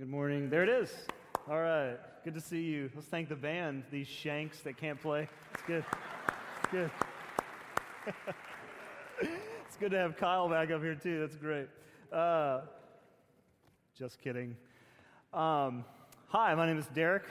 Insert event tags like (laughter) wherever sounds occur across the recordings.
Good morning. There it is. All right. Good to see you. Let's thank the band, these shanks that can't play. It's good. It's good. (laughs) it's good to have Kyle back up here, too. That's great. Uh, just kidding. Um, hi, my name is Derek,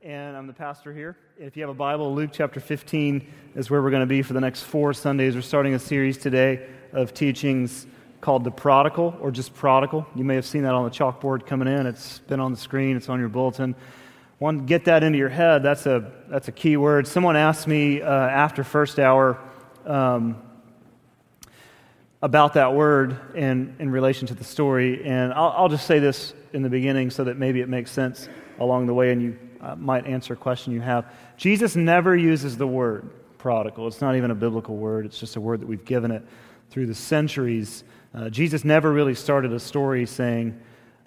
and I'm the pastor here. If you have a Bible, Luke chapter 15 is where we're going to be for the next four Sundays. We're starting a series today of teachings called The Prodigal or just Prodigal. You may have seen that on the chalkboard coming in. It's been on the screen, it's on your bulletin. To get that into your head? That's a, that's a key word. Someone asked me uh, after first hour um, about that word in, in relation to the story, and I'll, I'll, just say this in the beginning so that maybe it makes sense along the way and you uh, might answer a question you have. Jesus never uses the word prodigal. It's not even a biblical word, it's just a word that we've given it through the centuries uh, Jesus never really started a story saying,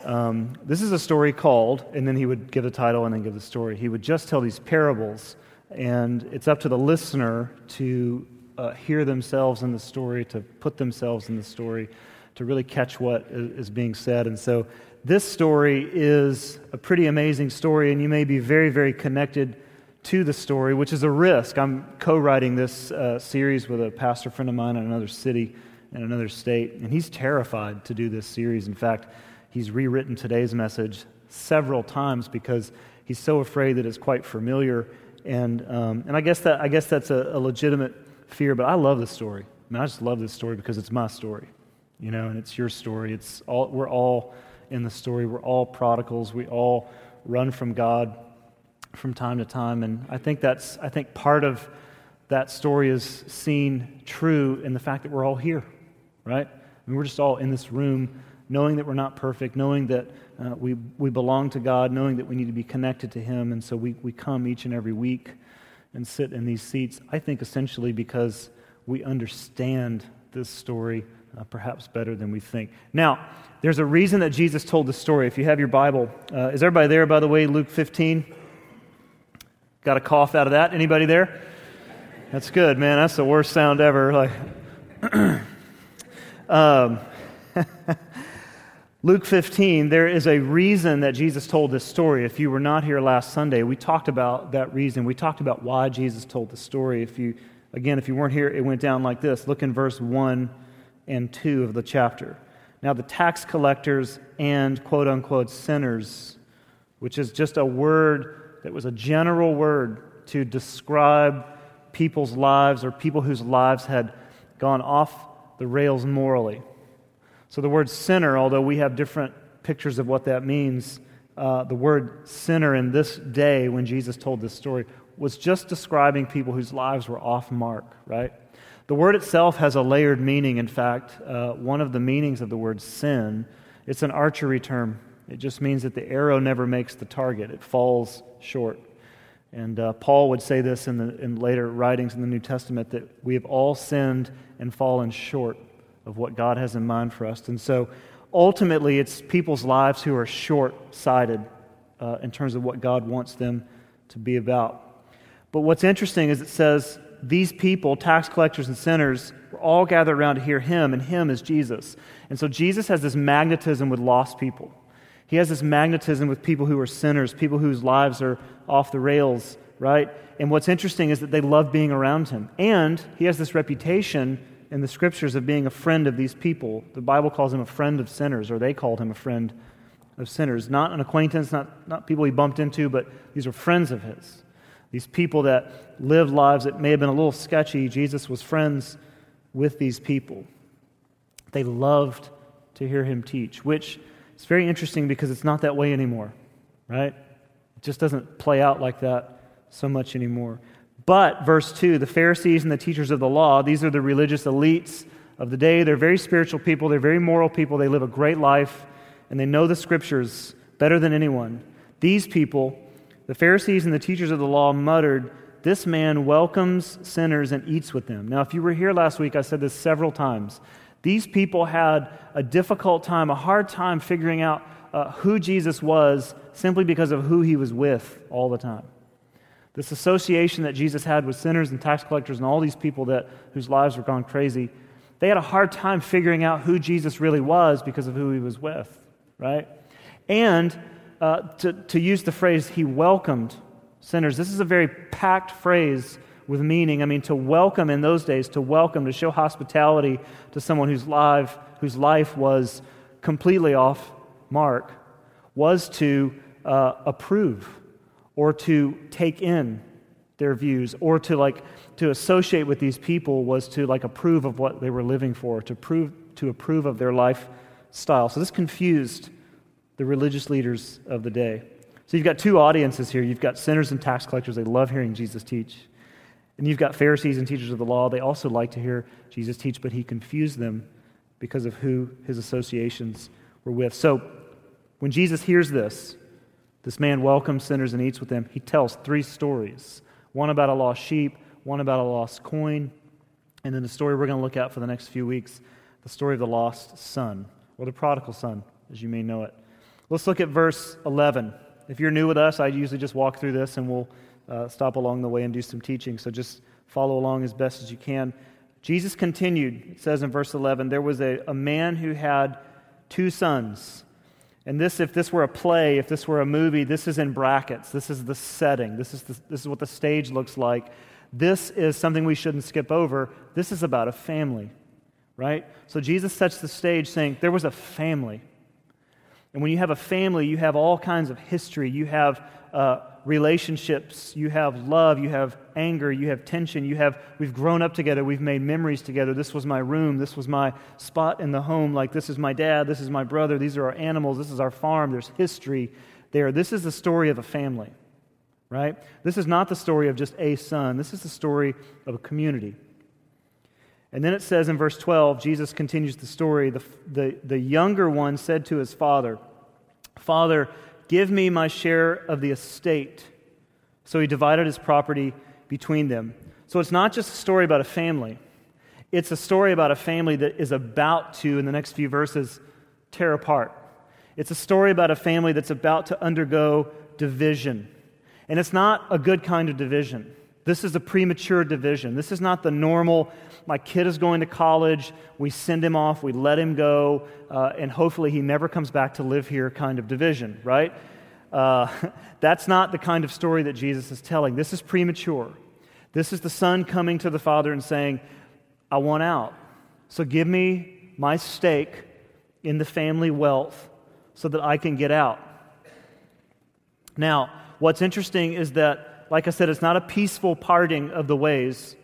um, This is a story called, and then he would give the title and then give the story. He would just tell these parables, and it's up to the listener to uh, hear themselves in the story, to put themselves in the story, to really catch what is being said. And so this story is a pretty amazing story, and you may be very, very connected to the story, which is a risk. I'm co writing this uh, series with a pastor friend of mine in another city in another state, and he's terrified to do this series. In fact, he's rewritten today's message several times because he's so afraid that it's quite familiar. And, um, and I, guess that, I guess that's a, a legitimate fear, but I love this story. I mean, I just love this story because it's my story, you know, and it's your story. It's all, we're all in the story. We're all prodigals. We all run from God from time to time. And I think that's, I think part of that story is seen true in the fact that we're all here right? I mean, we're just all in this room knowing that we're not perfect, knowing that uh, we, we belong to God, knowing that we need to be connected to Him. And so we, we come each and every week and sit in these seats, I think essentially because we understand this story uh, perhaps better than we think. Now, there's a reason that Jesus told the story. If you have your Bible, uh, is everybody there, by the way, Luke 15? Got a cough out of that? Anybody there? That's good, man. That's the worst sound ever. Like, (clears throat) Um, (laughs) Luke 15, there is a reason that Jesus told this story. If you were not here last Sunday, we talked about that reason. We talked about why Jesus told the story. If you, again, if you weren't here, it went down like this. Look in verse 1 and 2 of the chapter. Now, the tax collectors and quote unquote sinners, which is just a word that was a general word to describe people's lives or people whose lives had gone off the rails morally. So the word sinner, although we have different pictures of what that means, uh, the word sinner in this day when Jesus told this story was just describing people whose lives were off mark, right? The word itself has a layered meaning. In fact, uh, one of the meanings of the word sin, it's an archery term. It just means that the arrow never makes the target, it falls short. And uh, Paul would say this in, the, in later writings in the New Testament that we have all sinned and fallen short of what God has in mind for us. And so ultimately, it's people's lives who are short sighted uh, in terms of what God wants them to be about. But what's interesting is it says these people, tax collectors and sinners, were all gathered around to hear him, and him is Jesus. And so Jesus has this magnetism with lost people. He has this magnetism with people who are sinners, people whose lives are off the rails, right? And what's interesting is that they love being around him. And he has this reputation in the scriptures of being a friend of these people. The Bible calls him a friend of sinners, or they called him a friend of sinners. Not an acquaintance, not, not people he bumped into, but these are friends of his. These people that lived lives that may have been a little sketchy, Jesus was friends with these people. They loved to hear him teach, which it's very interesting because it's not that way anymore, right? It just doesn't play out like that so much anymore. But, verse 2, the Pharisees and the teachers of the law, these are the religious elites of the day. They're very spiritual people, they're very moral people, they live a great life, and they know the scriptures better than anyone. These people, the Pharisees and the teachers of the law, muttered, This man welcomes sinners and eats with them. Now, if you were here last week, I said this several times. These people had a difficult time, a hard time figuring out uh, who Jesus was simply because of who he was with all the time. This association that Jesus had with sinners and tax collectors and all these people that, whose lives were gone crazy, they had a hard time figuring out who Jesus really was because of who he was with, right? And uh, to, to use the phrase, he welcomed sinners. This is a very packed phrase with meaning. I mean, to welcome in those days, to welcome, to show hospitality to someone whose life, whose life was completely off mark, was to uh, approve or to take in their views or to like to associate with these people was to like approve of what they were living for to prove to approve of their lifestyle. So this confused the religious leaders of the day. So you've got two audiences here. You've got sinners and tax collectors. They love hearing jesus teach and you've got pharisees and teachers of the law they also like to hear jesus teach but he confused them because of who his associations were with so when jesus hears this this man welcomes sinners and eats with them he tells three stories one about a lost sheep, one about a lost coin, and then the story we're going to look at for the next few weeks the story of the lost son, or the prodigal son, as you may know it. Let's look at verse 11. If you're new with us, I usually just walk through this and we'll uh, stop along the way and do some teaching. So just follow along as best as you can. Jesus continued, it says in verse 11, there was a, a man who had two sons. And this, if this were a play, if this were a movie, this is in brackets. This is the setting. This is, the, this is what the stage looks like. This is something we shouldn't skip over. This is about a family, right? So Jesus sets the stage saying there was a family. And when you have a family, you have all kinds of history. You have uh, relationships, you have love, you have anger, you have tension, you have, we've grown up together, we've made memories together. This was my room, this was my spot in the home. Like, this is my dad, this is my brother, these are our animals, this is our farm, there's history there. This is the story of a family, right? This is not the story of just a son, this is the story of a community. And then it says in verse 12, Jesus continues the story. The, the, the younger one said to his father, Father, Give me my share of the estate. So he divided his property between them. So it's not just a story about a family, it's a story about a family that is about to, in the next few verses, tear apart. It's a story about a family that's about to undergo division. And it's not a good kind of division. This is a premature division. This is not the normal, my kid is going to college, we send him off, we let him go, uh, and hopefully he never comes back to live here kind of division, right? Uh, (laughs) that's not the kind of story that Jesus is telling. This is premature. This is the son coming to the father and saying, I want out. So give me my stake in the family wealth so that I can get out. Now, what's interesting is that like I said, it's not a peaceful parting of the ways.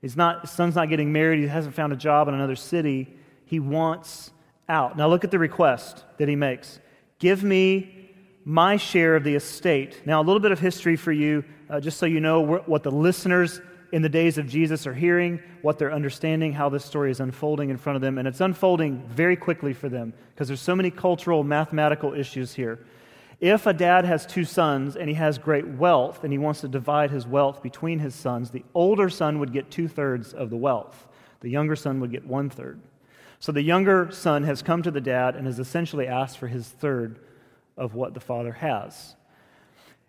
He's not, his son's not getting married. He hasn't found a job in another city. He wants out. Now, look at the request that he makes Give me my share of the estate. Now, a little bit of history for you, uh, just so you know what the listeners in the days of Jesus are hearing, what they're understanding, how this story is unfolding in front of them. And it's unfolding very quickly for them because there's so many cultural, mathematical issues here. If a dad has two sons and he has great wealth and he wants to divide his wealth between his sons, the older son would get two thirds of the wealth. The younger son would get one third. So the younger son has come to the dad and has essentially asked for his third of what the father has.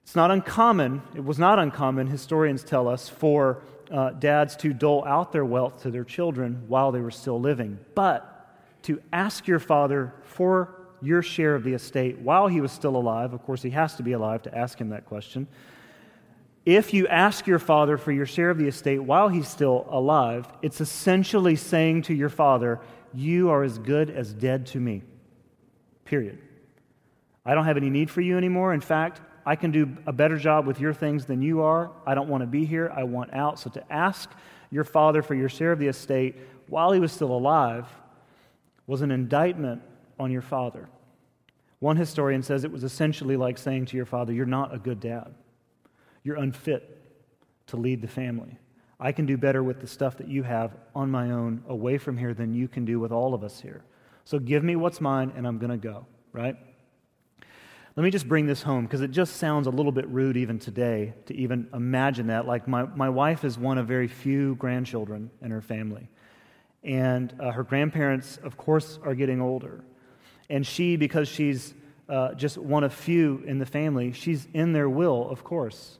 It's not uncommon, it was not uncommon, historians tell us, for uh, dads to dole out their wealth to their children while they were still living. But to ask your father for your share of the estate while he was still alive. Of course, he has to be alive to ask him that question. If you ask your father for your share of the estate while he's still alive, it's essentially saying to your father, You are as good as dead to me. Period. I don't have any need for you anymore. In fact, I can do a better job with your things than you are. I don't want to be here. I want out. So to ask your father for your share of the estate while he was still alive was an indictment on your father. One historian says it was essentially like saying to your father, You're not a good dad. You're unfit to lead the family. I can do better with the stuff that you have on my own away from here than you can do with all of us here. So give me what's mine and I'm going to go, right? Let me just bring this home because it just sounds a little bit rude even today to even imagine that. Like, my, my wife is one of very few grandchildren in her family. And uh, her grandparents, of course, are getting older. And she, because she's uh, just one of few in the family, she's in their will, of course.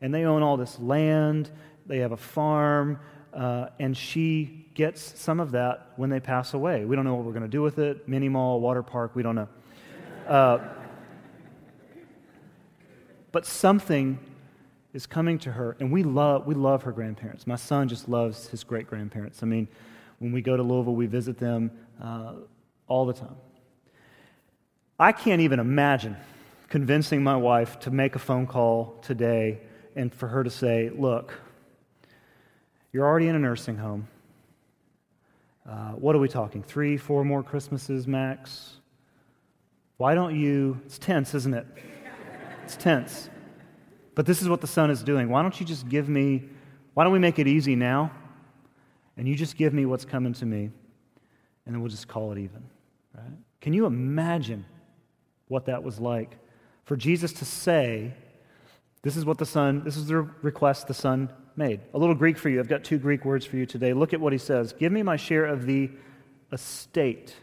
And they own all this land, they have a farm, uh, and she gets some of that when they pass away. We don't know what we're going to do with it mini mall, water park, we don't know. Uh, but something is coming to her, and we love, we love her grandparents. My son just loves his great grandparents. I mean, when we go to Louisville, we visit them uh, all the time. I can't even imagine convincing my wife to make a phone call today and for her to say, Look, you're already in a nursing home. Uh, what are we talking? Three, four more Christmases max? Why don't you? It's tense, isn't it? It's tense. But this is what the Son is doing. Why don't you just give me, why don't we make it easy now? And you just give me what's coming to me, and then we'll just call it even. Right? Can you imagine what that was like for Jesus to say, this is what the Son, this is the request the Son made. A little Greek for you. I've got two Greek words for you today. Look at what he says Give me my share of the estate.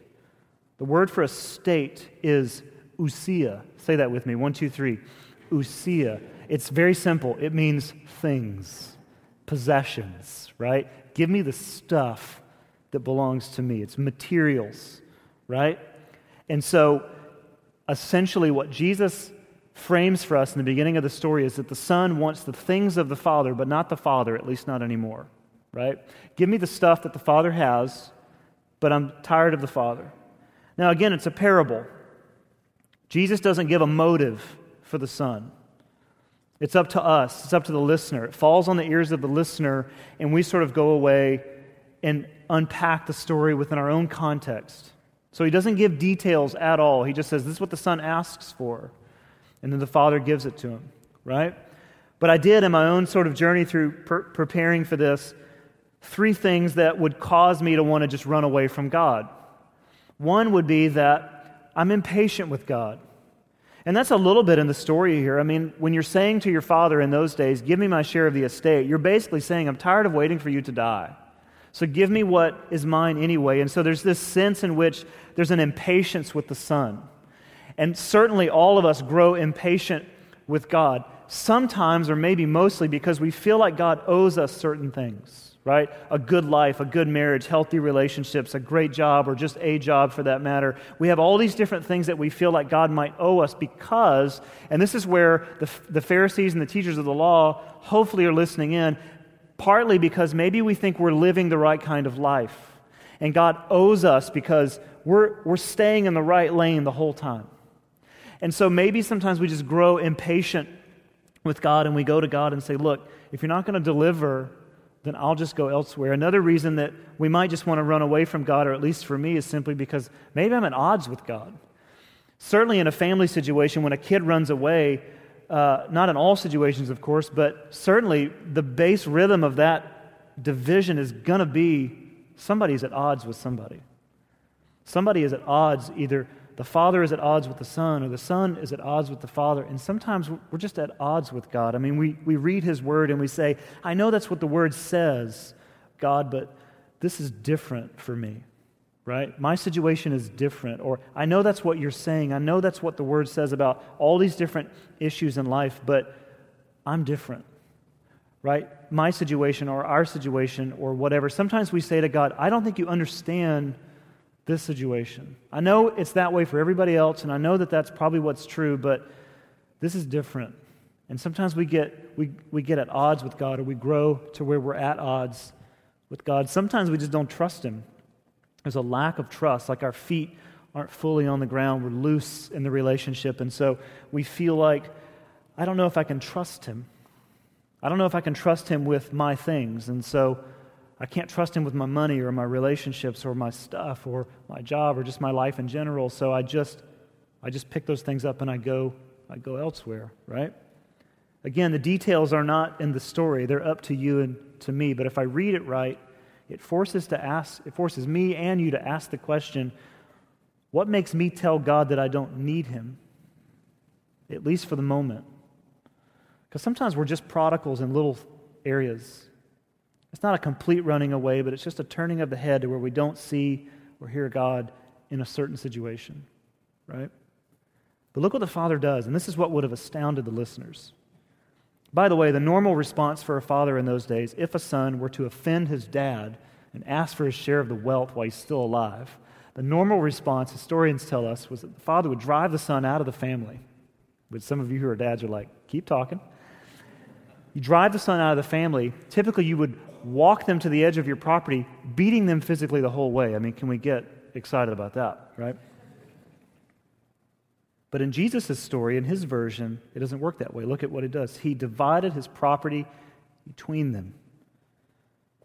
The word for estate is ousia. Say that with me. One, two, three. Ousia. It's very simple. It means things, possessions, right? Give me the stuff that belongs to me. It's materials, right? And so, essentially, what Jesus frames for us in the beginning of the story is that the Son wants the things of the Father, but not the Father, at least not anymore, right? Give me the stuff that the Father has, but I'm tired of the Father. Now, again, it's a parable. Jesus doesn't give a motive for the Son. It's up to us, it's up to the listener. It falls on the ears of the listener, and we sort of go away and unpack the story within our own context. So he doesn't give details at all. He just says, This is what the Son asks for and then the Father gives it to him, right? But I did in my own sort of journey through per- preparing for this three things that would cause me to want to just run away from God. One would be that I'm impatient with God. And that's a little bit in the story here. I mean, when you're saying to your father in those days, Give me my share of the estate, you're basically saying, I'm tired of waiting for you to die. So give me what is mine anyway. And so there's this sense in which there's an impatience with the son. And certainly all of us grow impatient with God, sometimes or maybe mostly because we feel like God owes us certain things, right? A good life, a good marriage, healthy relationships, a great job, or just a job for that matter. We have all these different things that we feel like God might owe us because, and this is where the, the Pharisees and the teachers of the law hopefully are listening in, partly because maybe we think we're living the right kind of life. And God owes us because we're, we're staying in the right lane the whole time. And so maybe sometimes we just grow impatient with God and we go to God and say, Look, if you're not going to deliver, then I'll just go elsewhere. Another reason that we might just want to run away from God, or at least for me, is simply because maybe I'm at odds with God. Certainly in a family situation, when a kid runs away, uh, not in all situations, of course, but certainly the base rhythm of that division is going to be somebody's at odds with somebody. Somebody is at odds either the Father is at odds with the Son, or the Son is at odds with the Father. And sometimes we're just at odds with God. I mean, we, we read His Word and we say, I know that's what the Word says, God, but this is different for me, right? My situation is different. Or I know that's what you're saying. I know that's what the Word says about all these different issues in life, but I'm different, right? My situation or our situation or whatever. Sometimes we say to God, I don't think you understand this situation. I know it's that way for everybody else, and I know that that's probably what's true, but this is different. And sometimes we get, we, we get at odds with God, or we grow to where we're at odds with God. Sometimes we just don't trust Him. There's a lack of trust, like our feet aren't fully on the ground, we're loose in the relationship, and so we feel like, I don't know if I can trust Him. I don't know if I can trust Him with my things, and so I can't trust him with my money or my relationships or my stuff or my job or just my life in general. So I just I just pick those things up and I go I go elsewhere, right? Again, the details are not in the story. They're up to you and to me, but if I read it right, it forces to ask it forces me and you to ask the question, what makes me tell God that I don't need him? At least for the moment. Because sometimes we're just prodigals in little areas it's not a complete running away, but it's just a turning of the head to where we don't see or hear God in a certain situation, right? But look what the father does, and this is what would have astounded the listeners. By the way, the normal response for a father in those days, if a son were to offend his dad and ask for his share of the wealth while he's still alive, the normal response, historians tell us, was that the father would drive the son out of the family. But some of you who are dads are like, keep talking. You drive the son out of the family. Typically, you would walk them to the edge of your property, beating them physically the whole way. I mean, can we get excited about that, right? But in Jesus' story, in his version, it doesn't work that way. Look at what it does. He divided his property between them.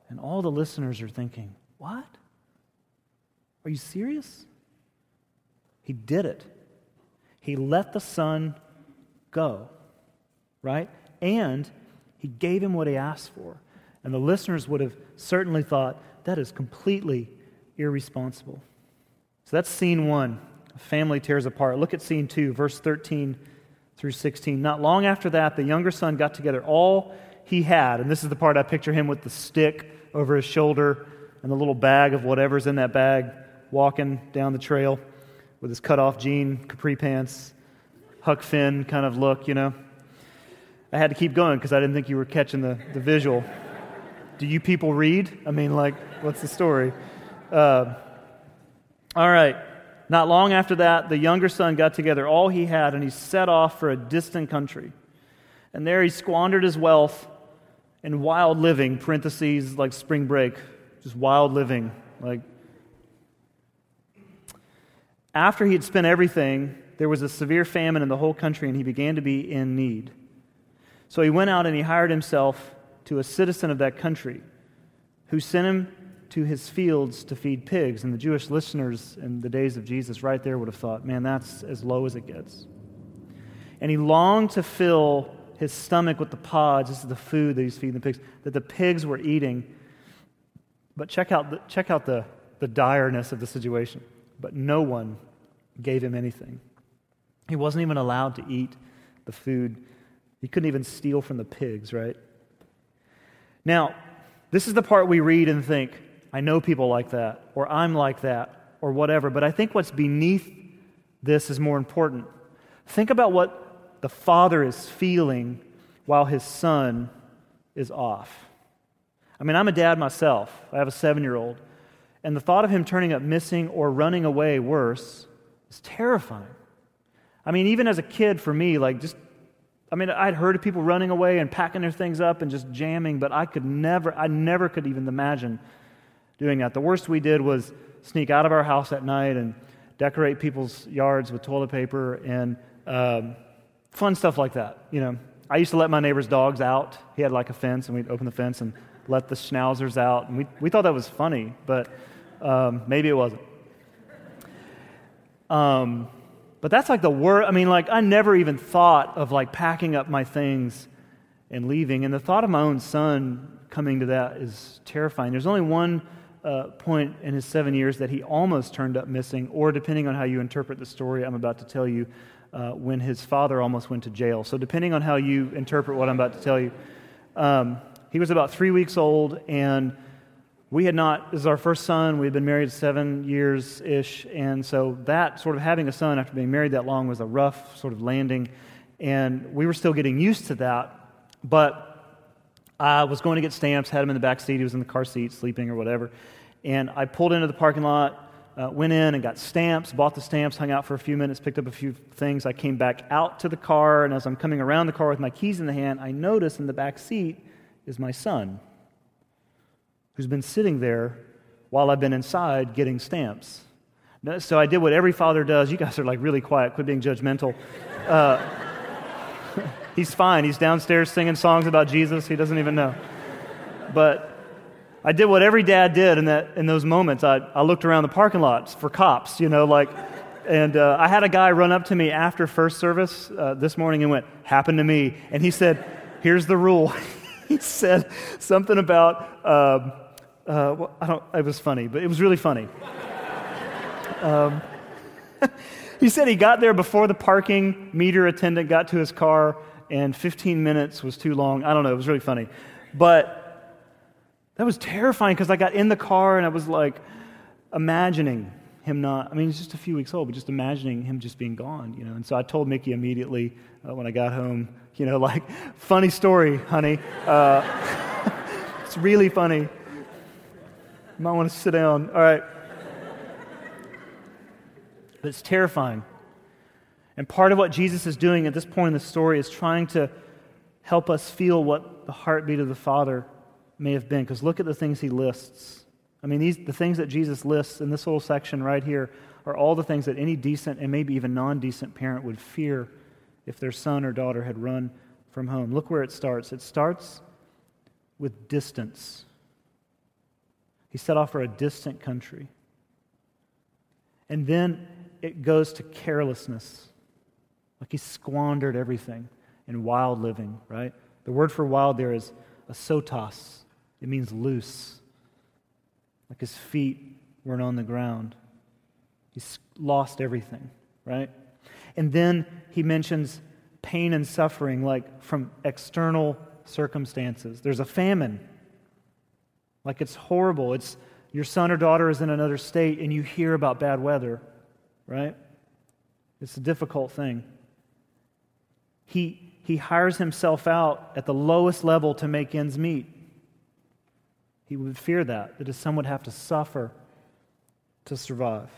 And all the listeners are thinking, What? Are you serious? He did it. He let the son go, right? And he gave him what he asked for. And the listeners would have certainly thought, that is completely irresponsible. So that's scene one. Family tears apart. Look at scene two, verse 13 through 16. Not long after that, the younger son got together all he had. And this is the part I picture him with the stick over his shoulder and the little bag of whatever's in that bag, walking down the trail with his cut off jean, capri pants, Huck Finn kind of look, you know. I had to keep going because I didn't think you were catching the, the visual. Do you people read? I mean, like, what's the story? Uh, all right. Not long after that, the younger son got together all he had and he set off for a distant country. And there he squandered his wealth in wild living, parentheses like spring break, just wild living. Like, after he had spent everything, there was a severe famine in the whole country and he began to be in need. So he went out and he hired himself to a citizen of that country who sent him to his fields to feed pigs. And the Jewish listeners in the days of Jesus, right there, would have thought, man, that's as low as it gets. And he longed to fill his stomach with the pods. This is the food that he's feeding the pigs, that the pigs were eating. But check out the, check out the, the direness of the situation. But no one gave him anything. He wasn't even allowed to eat the food. He couldn't even steal from the pigs, right? Now, this is the part we read and think, I know people like that, or I'm like that, or whatever. But I think what's beneath this is more important. Think about what the father is feeling while his son is off. I mean, I'm a dad myself, I have a seven year old, and the thought of him turning up missing or running away worse is terrifying. I mean, even as a kid, for me, like just I mean, I'd heard of people running away and packing their things up and just jamming, but I could never, I never could even imagine doing that. The worst we did was sneak out of our house at night and decorate people's yards with toilet paper and um, fun stuff like that. You know, I used to let my neighbor's dogs out. He had like a fence, and we'd open the fence and let the schnauzers out. And we, we thought that was funny, but um, maybe it wasn't. Um, but that's like the word. I mean, like, I never even thought of like packing up my things and leaving. And the thought of my own son coming to that is terrifying. There's only one uh, point in his seven years that he almost turned up missing, or depending on how you interpret the story I'm about to tell you, uh, when his father almost went to jail. So, depending on how you interpret what I'm about to tell you, um, he was about three weeks old, and we had not, this is our first son. We had been married seven years ish. And so that sort of having a son after being married that long was a rough sort of landing. And we were still getting used to that. But I was going to get stamps, had him in the back seat. He was in the car seat, sleeping or whatever. And I pulled into the parking lot, uh, went in and got stamps, bought the stamps, hung out for a few minutes, picked up a few things. I came back out to the car. And as I'm coming around the car with my keys in the hand, I notice in the back seat is my son who's been sitting there while I've been inside getting stamps. So I did what every father does. You guys are like really quiet, quit being judgmental. Uh, he's fine. He's downstairs singing songs about Jesus. He doesn't even know. But I did what every dad did in, that, in those moments. I, I looked around the parking lots for cops, you know, like, and uh, I had a guy run up to me after first service uh, this morning and went, happened to me. And he said, here's the rule. (laughs) he said something about, um, uh, well, I don't, it was funny, but it was really funny. (laughs) Um, (laughs) he said he got there before the parking meter attendant got to his car, and 15 minutes was too long. I don't know, it was really funny. But that was terrifying because I got in the car and I was like imagining him not, I mean, he's just a few weeks old, but just imagining him just being gone, you know. And so I told Mickey immediately uh, when I got home, (laughs) you know, like, funny story, honey. Uh, (laughs) it's really funny. You might want to sit down. All right. But it's terrifying. And part of what Jesus is doing at this point in the story is trying to help us feel what the heartbeat of the Father may have been. Because look at the things he lists. I mean, these, the things that Jesus lists in this little section right here are all the things that any decent and maybe even non decent parent would fear if their son or daughter had run from home. Look where it starts. It starts with distance. He set off for a distant country. And then it goes to carelessness. Like he squandered everything in wild living, right? The word for wild there is asotos. It means loose. Like his feet weren't on the ground. He's lost everything, right? And then he mentions pain and suffering, like from external circumstances. There's a famine. Like it's horrible. It's your son or daughter is in another state and you hear about bad weather, right? It's a difficult thing. He, he hires himself out at the lowest level to make ends meet. He would fear that, that his son would have to suffer to survive.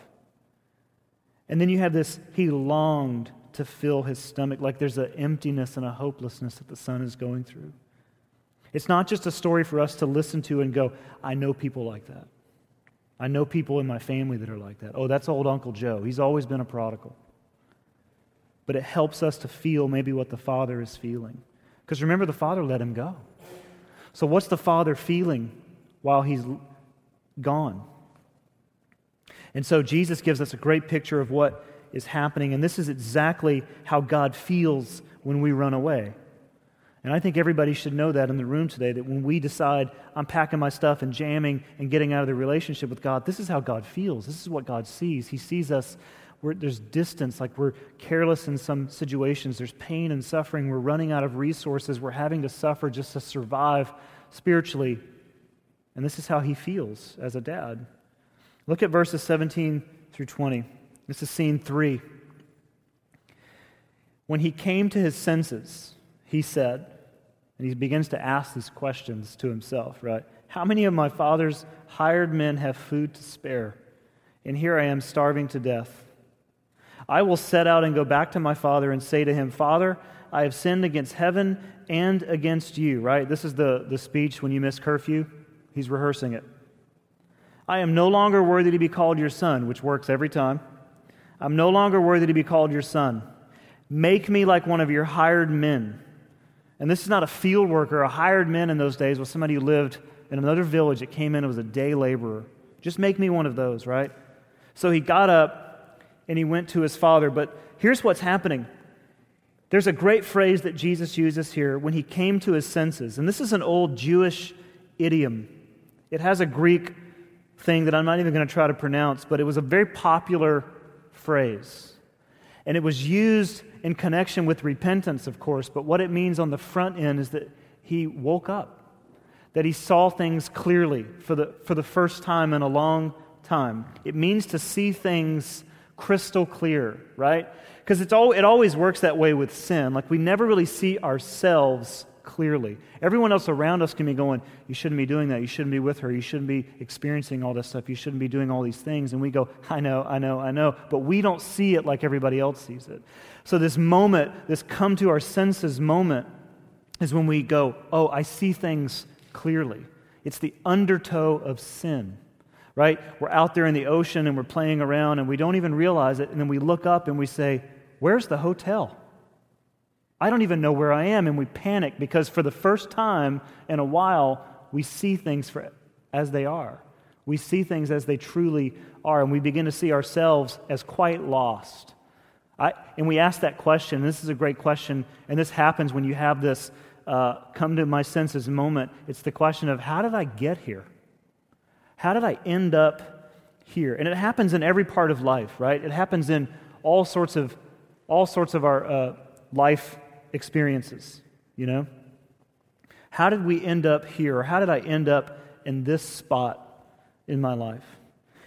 And then you have this, he longed to fill his stomach, like there's an emptiness and a hopelessness that the son is going through. It's not just a story for us to listen to and go, I know people like that. I know people in my family that are like that. Oh, that's old Uncle Joe. He's always been a prodigal. But it helps us to feel maybe what the father is feeling. Because remember, the father let him go. So, what's the father feeling while he's gone? And so Jesus gives us a great picture of what is happening, and this is exactly how God feels when we run away. And I think everybody should know that in the room today that when we decide, I'm packing my stuff and jamming and getting out of the relationship with God, this is how God feels. This is what God sees. He sees us, there's distance, like we're careless in some situations. There's pain and suffering. We're running out of resources. We're having to suffer just to survive spiritually. And this is how He feels as a dad. Look at verses 17 through 20. This is scene three. When he came to his senses, he said, and he begins to ask these questions to himself, right? How many of my father's hired men have food to spare? And here I am starving to death. I will set out and go back to my father and say to him, Father, I have sinned against heaven and against you, right? This is the, the speech when you miss curfew. He's rehearsing it. I am no longer worthy to be called your son, which works every time. I'm no longer worthy to be called your son. Make me like one of your hired men. And this is not a field worker. A hired man in those days was somebody who lived in another village that came in and was a day laborer. Just make me one of those, right? So he got up and he went to his father. But here's what's happening there's a great phrase that Jesus uses here when he came to his senses. And this is an old Jewish idiom, it has a Greek thing that I'm not even going to try to pronounce, but it was a very popular phrase. And it was used in connection with repentance, of course, but what it means on the front end is that he woke up, that he saw things clearly for the, for the first time in a long time. It means to see things crystal clear, right? Because it always works that way with sin. Like we never really see ourselves clearly. Everyone else around us can be going, You shouldn't be doing that. You shouldn't be with her. You shouldn't be experiencing all this stuff. You shouldn't be doing all these things. And we go, I know, I know, I know. But we don't see it like everybody else sees it. So, this moment, this come to our senses moment, is when we go, Oh, I see things clearly. It's the undertow of sin right? We're out there in the ocean and we're playing around and we don't even realize it. And then we look up and we say, Where's the hotel? I don't even know where I am. And we panic because for the first time in a while, we see things for, as they are. We see things as they truly are, and we begin to see ourselves as quite lost. I, and we ask that question. This is a great question, and this happens when you have this uh, come to my senses moment. It's the question of how did I get here? How did I end up here? And it happens in every part of life, right? It happens in all sorts of all sorts of our uh, life experiences, you know? How did we end up here? How did I end up in this spot in my life?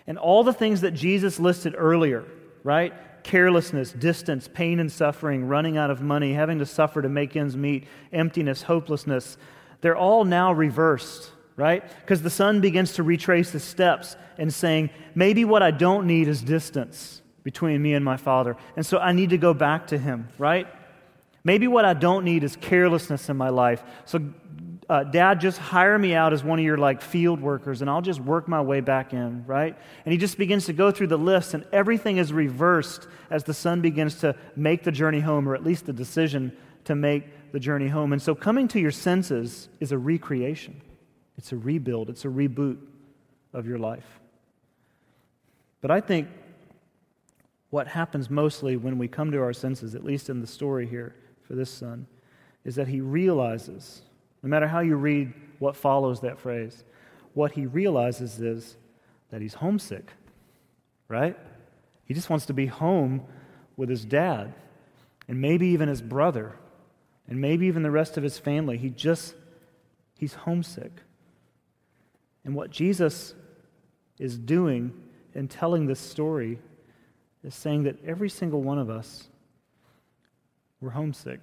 And all the things that Jesus listed earlier, right? Carelessness, distance, pain and suffering, running out of money, having to suffer to make ends meet, emptiness, hopelessness, they're all now reversed, right? Because the son begins to retrace his steps and saying, maybe what I don't need is distance between me and my Father. And so I need to go back to Him, right? Maybe what I don't need is carelessness in my life. So, uh, Dad, just hire me out as one of your like field workers, and I'll just work my way back in, right? And he just begins to go through the list, and everything is reversed as the son begins to make the journey home, or at least the decision to make the journey home. And so, coming to your senses is a recreation, it's a rebuild, it's a reboot of your life. But I think what happens mostly when we come to our senses, at least in the story here for this son, is that he realizes, no matter how you read what follows that phrase, what he realizes is that he's homesick, right? He just wants to be home with his dad and maybe even his brother and maybe even the rest of his family. He just, he's homesick. And what Jesus is doing in telling this story is saying that every single one of us, we're homesick,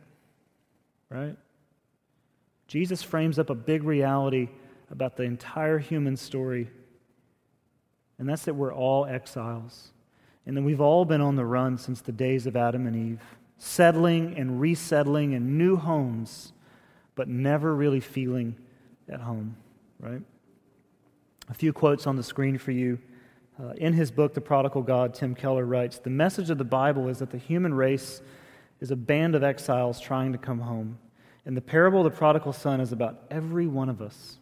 right? Jesus frames up a big reality about the entire human story, and that's that we're all exiles. And that we've all been on the run since the days of Adam and Eve, settling and resettling in new homes, but never really feeling at home, right? A few quotes on the screen for you. Uh, in his book, The Prodigal God, Tim Keller writes The message of the Bible is that the human race is a band of exiles trying to come home. And the parable of the prodigal son is about every one of us,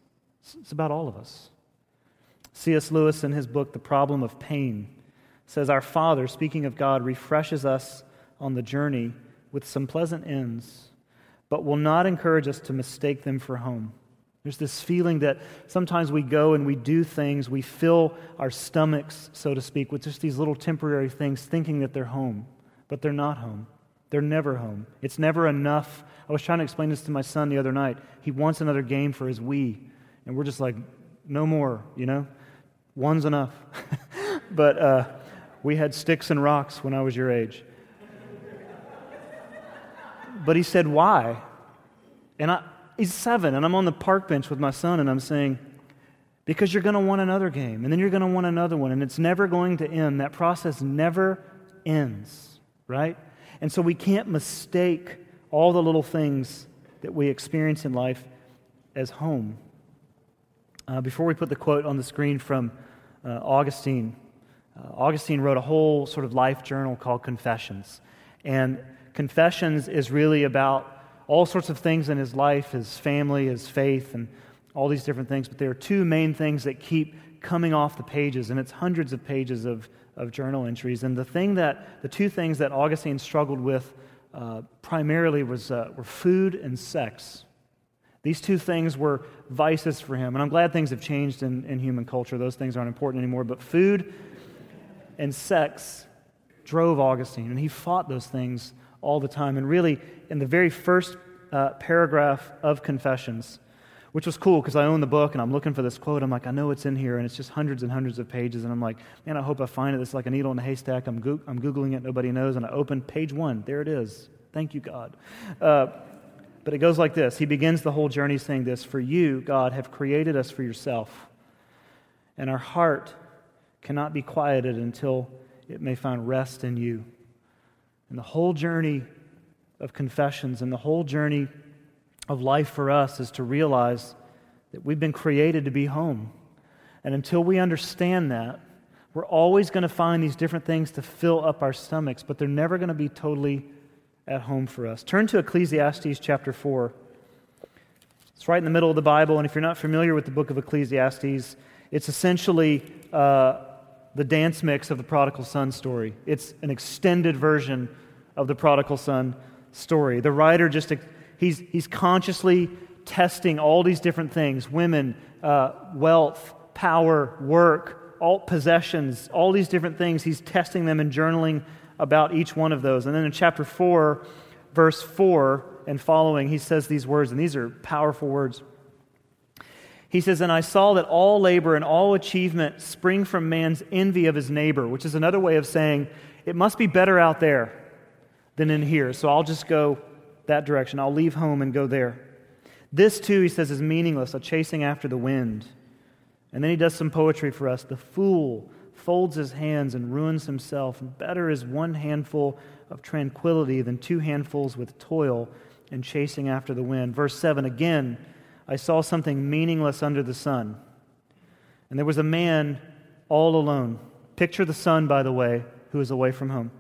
it's about all of us. C.S. Lewis, in his book, The Problem of Pain, says, Our Father, speaking of God, refreshes us on the journey with some pleasant ends, but will not encourage us to mistake them for home. There's this feeling that sometimes we go and we do things, we fill our stomachs, so to speak, with just these little temporary things, thinking that they're home, but they're not home. They're never home. It's never enough. I was trying to explain this to my son the other night. He wants another game for his Wii, and we're just like, no more, you know? One's enough. (laughs) but uh, we had sticks and rocks when I was your age. but he said, why? And I, he's seven, and I'm on the park bench with my son, and I'm saying, because you're going to want another game, and then you're going to want another one, and it's never going to end. That process never ends, right? And so we can't mistake all the little things that we experience in life as home. Uh, before we put the quote on the screen from uh, Augustine, uh, Augustine wrote a whole sort of life journal called Confessions. And Confessions is really about all sorts of things in his life, his family, his faith, and all these different things. But there are two main things that keep coming off the pages, and it's hundreds of pages of, of journal entries. And the thing that, the two things that Augustine struggled with uh, primarily was, uh, were food and sex. These two things were vices for him. And I'm glad things have changed in, in human culture. Those things aren't important anymore. But food and sex drove Augustine, and he fought those things all the time. And really, in the very first uh, paragraph of Confessions, which was cool because I own the book and I'm looking for this quote. I'm like, I know it's in here, and it's just hundreds and hundreds of pages. And I'm like, man, I hope I find it. It's like a needle in a haystack. I'm, go- I'm Googling it, nobody knows. And I open page one. There it is. Thank you, God. Uh, but it goes like this He begins the whole journey saying this For you, God, have created us for yourself, and our heart cannot be quieted until it may find rest in you. And the whole journey of confessions and the whole journey of life for us is to realize that we've been created to be home. And until we understand that, we're always going to find these different things to fill up our stomachs, but they're never going to be totally at home for us. Turn to Ecclesiastes chapter 4. It's right in the middle of the Bible, and if you're not familiar with the book of Ecclesiastes, it's essentially uh, the dance mix of the prodigal son story. It's an extended version of the prodigal son story. The writer just, he's, he's consciously testing all these different things women, uh, wealth, power, work, all possessions, all these different things. He's testing them and journaling about each one of those. And then in chapter 4, verse 4 and following, he says these words, and these are powerful words. He says, And I saw that all labor and all achievement spring from man's envy of his neighbor, which is another way of saying it must be better out there than in here. So I'll just go that direction. I'll leave home and go there. This, too, he says, is meaningless, a chasing after the wind. And then he does some poetry for us. The fool folds his hands and ruins himself. Better is one handful of tranquility than two handfuls with toil and chasing after the wind. Verse 7 again, I saw something meaningless under the sun. And there was a man all alone. Picture the son, by the way, who is away from home.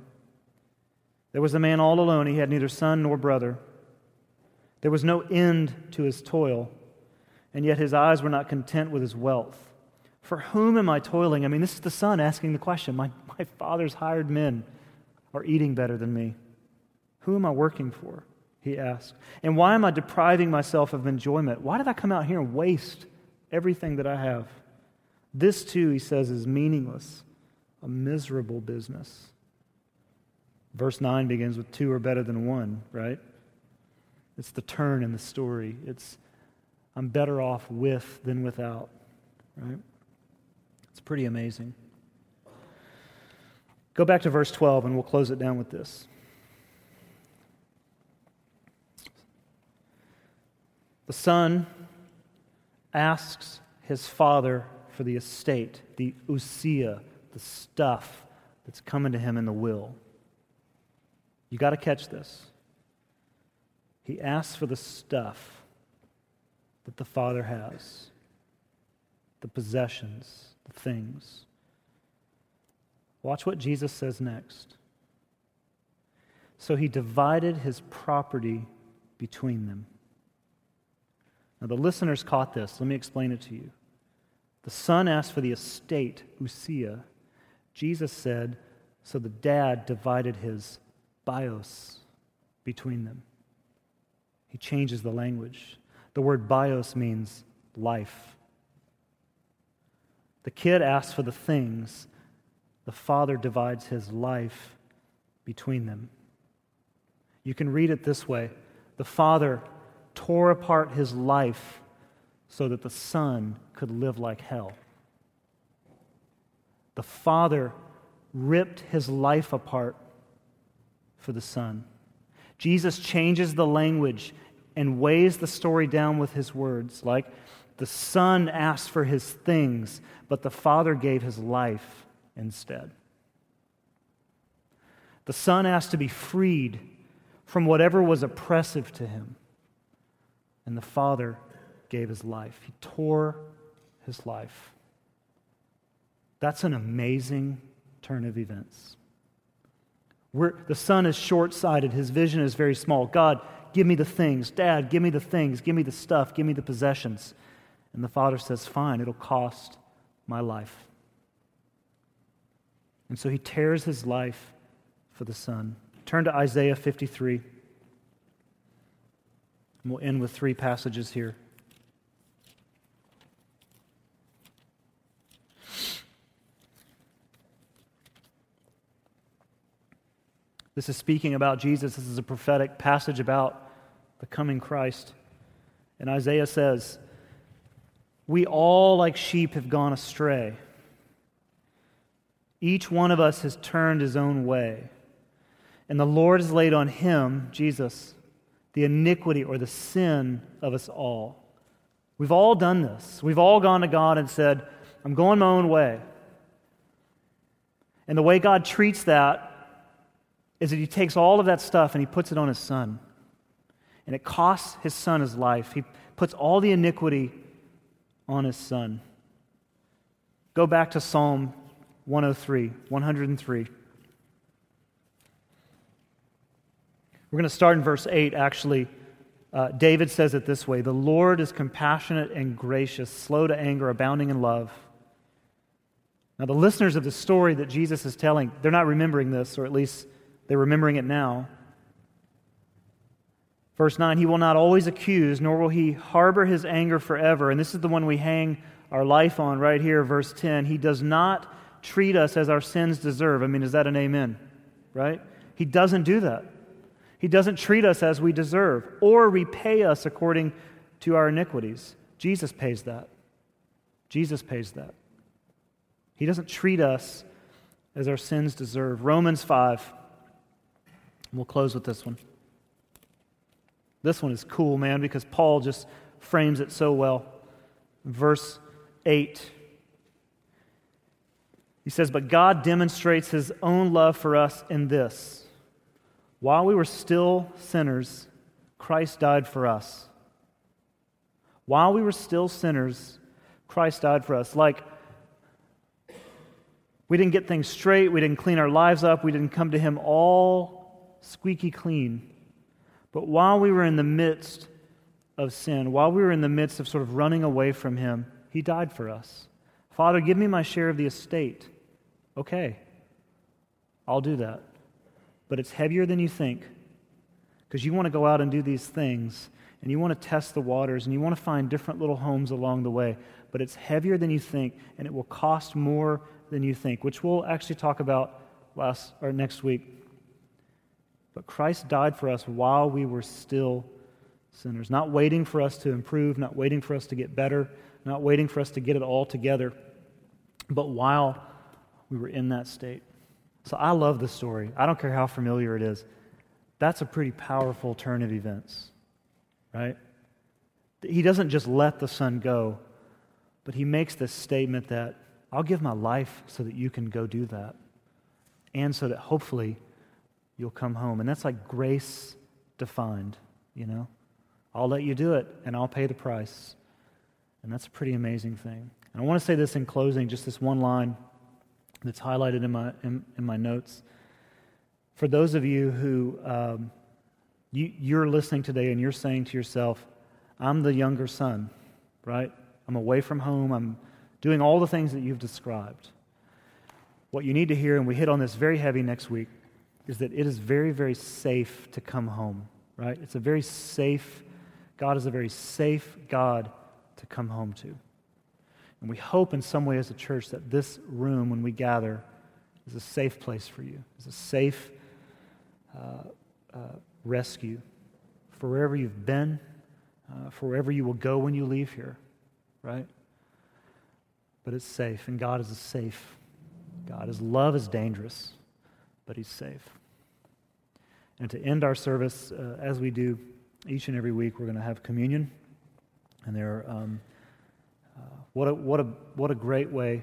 There was a man all alone. He had neither son nor brother. There was no end to his toil, and yet his eyes were not content with his wealth. For whom am I toiling? I mean, this is the son asking the question. My, my father's hired men are eating better than me. Who am I working for? He asked. And why am I depriving myself of enjoyment? Why did I come out here and waste everything that I have? This, too, he says, is meaningless, a miserable business. Verse 9 begins with two are better than one, right? It's the turn in the story. It's I'm better off with than without, right? It's pretty amazing. Go back to verse 12 and we'll close it down with this. The son asks his father for the estate, the ousia, the stuff that's coming to him in the will. You got to catch this. He asks for the stuff that the Father has, the possessions, the things. Watch what Jesus says next. So he divided his property between them. Now, the listeners caught this. Let me explain it to you. The son asked for the estate, ousia. Jesus said, so the dad divided his bios between them. He changes the language. The word bios means life. The kid asks for the things, the father divides his life between them. You can read it this way The father tore apart his life so that the son could live like hell. The father ripped his life apart for the son. Jesus changes the language and weighs the story down with his words, like the son asked for his things, but the father gave his life instead. The son asked to be freed from whatever was oppressive to him, and the father gave his life. He tore his life. That's an amazing turn of events. We're, the son is short sighted, his vision is very small. God, give me the things. Dad, give me the things. Give me the stuff. Give me the possessions. And the father says, Fine, it'll cost my life. And so he tears his life for the son. Turn to Isaiah 53. And we'll end with three passages here. This is speaking about Jesus. This is a prophetic passage about the coming Christ. And Isaiah says, We all, like sheep, have gone astray. Each one of us has turned his own way. And the Lord has laid on him, Jesus, the iniquity or the sin of us all. We've all done this. We've all gone to God and said, I'm going my own way. And the way God treats that is that he takes all of that stuff and he puts it on his son. And it costs his son his life. He puts all the iniquity on his son. Go back to Psalm 103, 103. We're going to start in verse 8, actually. Uh, David says it this way The Lord is compassionate and gracious, slow to anger, abounding in love. Now, the listeners of the story that Jesus is telling, they're not remembering this, or at least they're remembering it now. Verse 9, he will not always accuse, nor will he harbor his anger forever. And this is the one we hang our life on right here, verse 10. He does not treat us as our sins deserve. I mean, is that an amen? Right? He doesn't do that. He doesn't treat us as we deserve or repay us according to our iniquities. Jesus pays that. Jesus pays that. He doesn't treat us as our sins deserve. Romans 5. We'll close with this one. This one is cool, man, because Paul just frames it so well. Verse 8 He says, But God demonstrates his own love for us in this. While we were still sinners, Christ died for us. While we were still sinners, Christ died for us. Like, we didn't get things straight, we didn't clean our lives up, we didn't come to Him all squeaky clean. But while we were in the midst of sin, while we were in the midst of sort of running away from Him, He died for us. Father, give me my share of the estate. Okay, I'll do that. But it's heavier than you think because you want to go out and do these things and you want to test the waters and you want to find different little homes along the way. But it's heavier than you think and it will cost more than you think, which we'll actually talk about last or next week. But Christ died for us while we were still sinners, not waiting for us to improve, not waiting for us to get better, not waiting for us to get it all together, but while we were in that state. So I love this story. I don't care how familiar it is. That's a pretty powerful turn of events, right? He doesn't just let the son go, but he makes this statement that I'll give my life so that you can go do that. And so that hopefully you'll come home. And that's like grace defined, you know? I'll let you do it and I'll pay the price. And that's a pretty amazing thing. And I want to say this in closing, just this one line that's highlighted in my, in, in my notes. For those of you who um, you, you're listening today and you're saying to yourself, I'm the younger son, right? I'm away from home. I'm doing all the things that you've described. What you need to hear, and we hit on this very heavy next week, is that it is very, very safe to come home, right? It's a very safe, God is a very safe God to come home to. And we hope in some way as a church that this room, when we gather, is a safe place for you, is a safe uh, uh, rescue for wherever you've been, uh, for wherever you will go when you leave here, right? But it's safe, and God is a safe God. His love is dangerous, but He's safe. And to end our service, uh, as we do each and every week, we're going to have communion. And there, um, uh, what, a, what, a, what a great way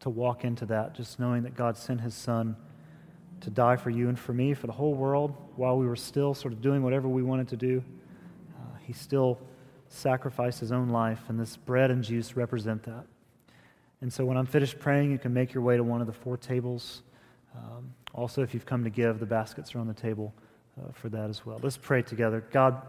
to walk into that, just knowing that God sent His Son to die for you and for me, for the whole world, while we were still sort of doing whatever we wanted to do. Uh, he still sacrificed His own life, and this bread and juice represent that. And so when I'm finished praying, you can make your way to one of the four tables. Um, also, if you've come to give, the baskets are on the table uh, for that as well. Let's pray together. God,